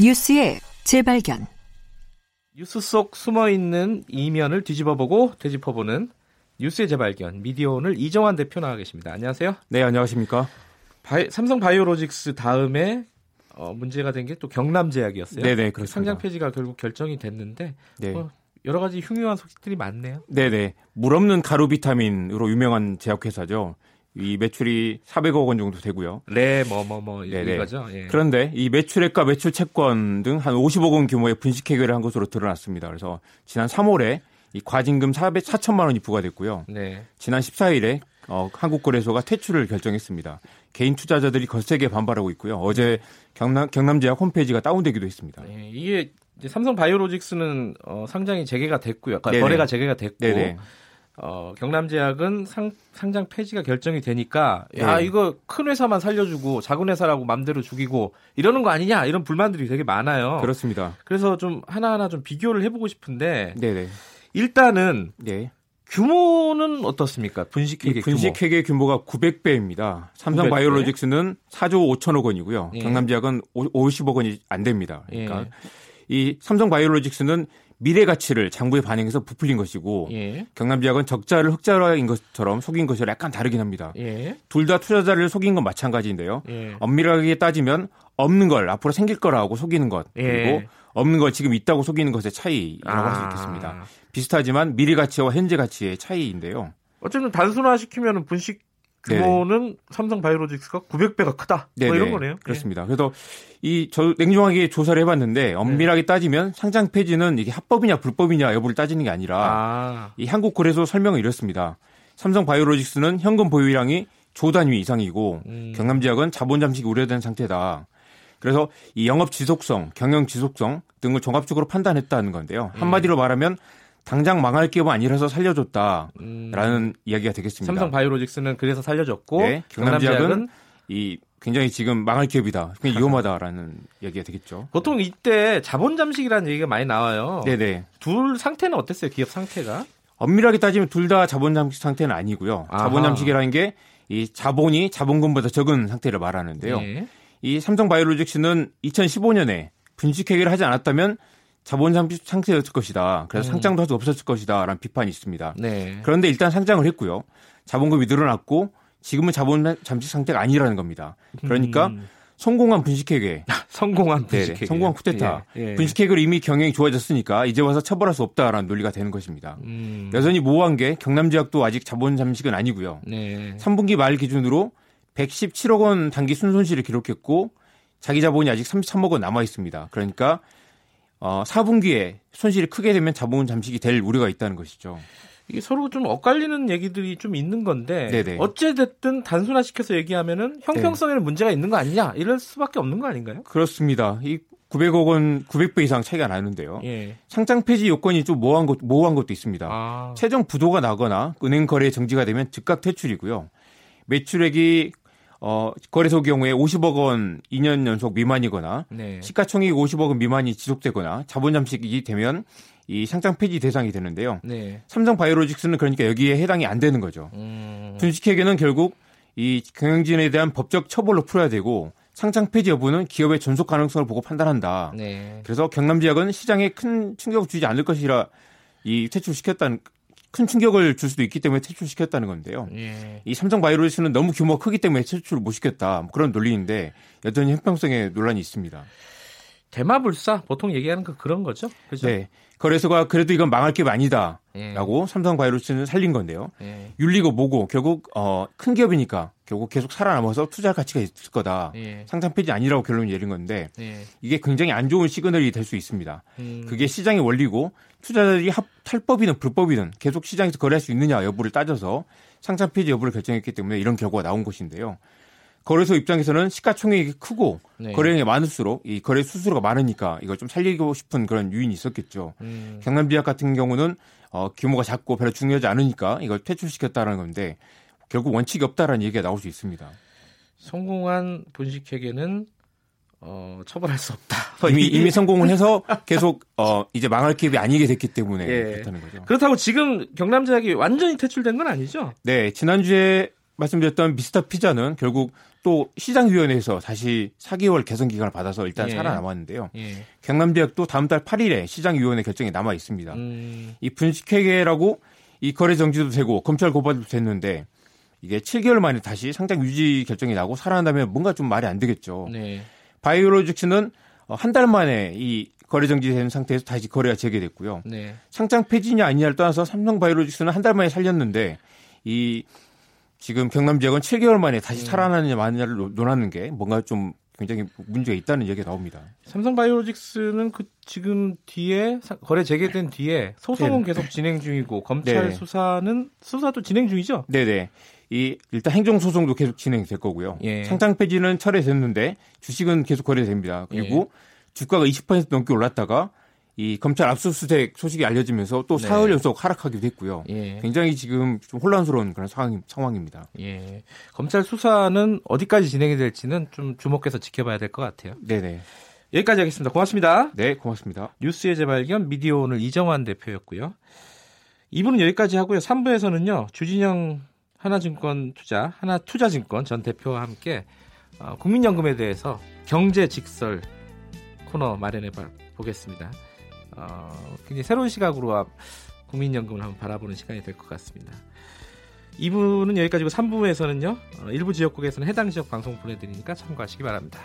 뉴스의 재발견. 뉴스 속 숨어 있는 이면을 뒤집어보고 되짚어보는 뉴스의 재발견 미디어 오늘 이정환 대표 나와 계십니다. 안녕하세요. 네, 안녕하십니까? 바이, 삼성 바이오로직스 다음에 어, 문제가 된 게 또 경남제약이었어요. 네네 그렇습니다. 상장 폐지가 결국 결정이 됐는데 네. 어, 여러 가지 흉흉한 소식들이 많네요. 네네 물 없는 가루 비타민으로 유명한 제약회사죠. 이 매출이 400억 원 정도 되고요. 네, 뭐 뭐뭐 네네. 이거죠. 예. 그런데 이 매출액과 매출 채권 등 한 50억 원 규모의 분식 회계를 한 것으로 드러났습니다. 그래서 지난 3월에 이 과징금 400, 4천만 원이 부과됐고요. 네. 지난 14일에 어, 한국거래소가 퇴출을 결정했습니다. 개인 투자자들이 거세게 반발하고 있고요. 어제 경남, 경남제약 홈페이지가 다운되기도 했습니다. 예, 이게 이제 삼성 바이오로직스는 어, 상장이 재개가 됐고요. 그러니까. 거래가 재개가 됐고 네네. 어, 경남제약은 상, 상장 폐지가 결정이 되니까 야 네. 이거 큰 회사만 살려주고 작은 회사라고 맘대로 죽이고 이러는 거 아니냐 이런 불만들이 되게 많아요. 그렇습니다. 그래서 좀 하나하나 좀 비교를 해보고 싶은데 네네. 일단은 네. 규모는 어떻습니까? 분식회계 이 분식회계 규모 가 900배입니다. 삼성 900배? 바이오로직스는 4조 5천억 원이고요. 예. 경남제약은 50억 원이 안 됩니다. 그러니까 예. 이 삼성 바이오로직스는 미래 가치를 장부에 반영해서 부풀린 것이고 예. 경남제약은 적자를 흑자인 것처럼 속인 것이 약간 다르긴 합니다. 예. 둘다 투자자를 속인 건 마찬가지인데요. 예. 엄밀하게 따지면 없는 걸 앞으로 생길 거라고 속이는 것 그리고 예. 없는 걸 지금 있다고 속이는 것의 차이라고 할수 아. 있겠습니다. 비슷하지만 미래 가치와 현재 가치의 차이인데요. 어쨌든 단순화시키면 분식 규모는 삼성 바이오로직스가 900배가 크다. 뭐 네네. 이런 거네요. 그렇습니다. 그래서 이 저 냉정하게 조사를 해봤는데 엄밀하게 네. 따지면 상장 폐지는 이게 합법이냐 불법이냐 여부를 따지는 게 예. 아니라 아. 이 한국거래소 설명은 이렇습니다. 삼성 바이오로직스는 현금 보유량이 조 단위 이상이고 음. 경남제약은 자본 잠식이 우려된 상태다. 그래서 이 영업 지속성, 경영 지속성 등을 종합적으로 판단했다는 건데요. 음. 한마디로 말하면 당장 망할 기업은 아니라서 살려줬다라는 음. 이야기가 되겠습니다. 삼성 바이오로직스는 그래서 살려줬고 네, 경남제약은 이 굉장히 지금 망할 기업이다. 굉장히 위험하다라는 이야기가 되겠죠. 보통 이때 자본 잠식이라는 얘기가 많이 나와요. 네네. 둘 상태는 어땠어요? 기업 상태가? 엄밀하게 따지면 둘 다 자본 잠식 상태는 아니고요. 아하. 자본 잠식이라는 게 이 자본이 자본금보다 적은 상태를 말하는데요. 예. 이 삼성 바이오로직스는 2015년에 분식 회계를 하지 않았다면 자본 상태였을 것이다. 그래서 음. 상장도 할 수 없었을 것이다라는 비판이 있습니다. 네. 그런데 일단 상장을 했고요. 자본금이 늘어났고 지금은 자본 잠식 상태가 아니라는 겁니다. 그러니까 음. 성공한 분식 회계, 성공한 네, 분식 성공한 쿠데타, 예, 예. 분식 회계로 이미 경영이 좋아졌으니까 이제 와서 처벌할 수 없다라는 논리가 되는 것입니다. 음. 여전히 모호한 게 경남제약도 아직 자본 잠식은 아니고요. 네. 3분기 말 기준으로 117억 원 단기 순손실을 기록했고 자기 자본이 아직 33억 원 남아 있습니다. 그러니까 어, 4분기에 손실이 크게 되면 자본 잠식이 될 우려가 있다는 것이죠. 이게 서로 좀 엇갈리는 얘기들이 좀 있는 건데 네네. 어찌 됐든 단순화시켜서 얘기하면은 형평성에는 문제가 있는 거 아니냐 이럴 수밖에 없는 거 아닌가요? 그렇습니다. 이 900억 원 900배 이상 차이가 나는데요. 예. 상장 폐지 요건이 좀 모호한 것 모호한 것도 있습니다. 아. 최종 부도가 나거나 은행 거래 정지가 되면 즉각 퇴출이고요. 매출액이 어, 거래소 경우에 50억 원 2년 연속 미만이거나 네. 시가총액 50억 원 미만이 지속되거나 자본 잠식이 되면 이 상장 폐지 대상이 되는데요. 네. 삼성 바이오로직스는 그러니까 여기에 해당이 안 되는 거죠. 음. 분식회계는 결국 이 경영진에 대한 법적 처벌로 풀어야 되고 상장 폐지 여부는 기업의 존속 가능성을 보고 판단한다. 네. 그래서 경남지역은 시장에 큰 충격을 주지 않을 것이라 이 퇴출시켰다는 큰 충격을 줄 수도 있기 때문에 퇴출시켰다는 건데요. 예. 이 삼성 바이오로직스는 너무 규모가 크기 때문에 퇴출을 못 시켰다. 뭐 그런 논리인데 여전히 형평성에 논란이 있습니다. 대마불사 보통 얘기하는 그 그런 거죠. 그죠? 네. 거래소가 그래도 이건 망할 게 아니다라고 예. 삼성 바이오로직스는 살린 건데요. 예. 윤리고 뭐고 결국 어, 큰 기업이니까 결국 계속 살아남아서 투자할 가치가 있을 거다. 예. 상장 폐지 아니라고 결론을 내린 건데 예. 이게 굉장히 안 좋은 시그널이 될 수 있습니다. 음. 그게 시장의 원리고 투자자들이 합, 탈법이든 불법이든 계속 시장에서 거래할 수 있느냐 여부를 따져서 상장 폐지 여부를 결정했기 때문에 이런 결과가 나온 것인데요. 거래소 입장에서는 시가총액이 크고 네. 거래량이 많을수록 이 거래 수수료가 많으니까 이걸 좀 살리고 싶은 그런 유인이 있었겠죠. 음. 경남지역 같은 경우는 어, 규모가 작고 별로 중요하지 않으니까 이걸 퇴출시켰다는 건데 결국 원칙이 없다라는 얘기가 나올 수 있습니다. 성공한 분식회계는 어, 처벌할 수 없다. 뭐 이미 이미 성공을 해서 계속 어 이제 망할 기업이 아니게 됐기 때문에 예. 그렇다는 거죠. 그렇다고 지금 경남 제약이 완전히 퇴출된 건 아니죠? 네, 지난주에 말씀드렸던 미스터 피자는 결국 또 시장위원회에서 다시 4개월 개선 기간을 받아서 일단 예. 살아남았는데요. 예. 경남대학도 다음 달 8일에 시장위원회 결정이 남아 있습니다. 음, 이 분식회계라고 이 거래 정지도 되고 검찰 고발도 됐는데 이게 7개월 만에 다시 상장 유지 결정이 나고 살아난다면 뭔가 좀 말이 안 되겠죠. 네. 바이오로직스는 어, 한달 만에 이 거래 정지된 상태에서 다시 거래가 재개됐고요. 네. 상장 폐지냐 아니냐를 떠나서 삼성 바이오로직스는 한 달 만에 살렸는데 이 지금 경남 지역은 7개월 만에 다시 음. 살아나느냐 마느냐를 논- 논하는 게 뭔가 좀 굉장히 문제가 있다는 얘기가 나옵니다. 삼성바이오로직스는 그 지금 뒤에 사- 거래 재개된 뒤에 소송은 네. 계속 진행 중이고 검찰 네. 수사는 수사도 진행 중이죠. 네네. 이 일단 행정 소송도 계속 진행될 거고요. 예. 상장 폐지는 철회됐는데 주식은 계속 거래됩니다. 그리고 예. 주가가 20% 넘게 올랐다가 이 검찰 압수수색 소식이 알려지면서 또 네. 사흘 연속 하락하기도 했고요. 예. 굉장히 지금 좀 혼란스러운 그런 상황, 상황입니다. 예. 검찰 수사는 어디까지 진행이 될지는 좀 주목해서 지켜봐야 될 것 같아요. 네네. 여기까지 하겠습니다. 고맙습니다. 네, 고맙습니다. 뉴스의 재발견 미디어 오늘 이정환 대표였고요. 2부는 여기까지 하고요. 3부에서는요. 주진영 하나증권 투자, 하나투자증권 전 대표와 함께 어, 국민연금에 대해서 경제 직설 코너 마련해 봐- 보겠습니다. 어, 굉장히 새로운 시각으로 아- 국민연금을 한번 바라보는 시간이 될 것 같습니다. 2부는 여기까지고 3부에서는요. 어, 일부 지역국에서는 해당 지역 방송 보내드리니까 참고하시기 바랍니다.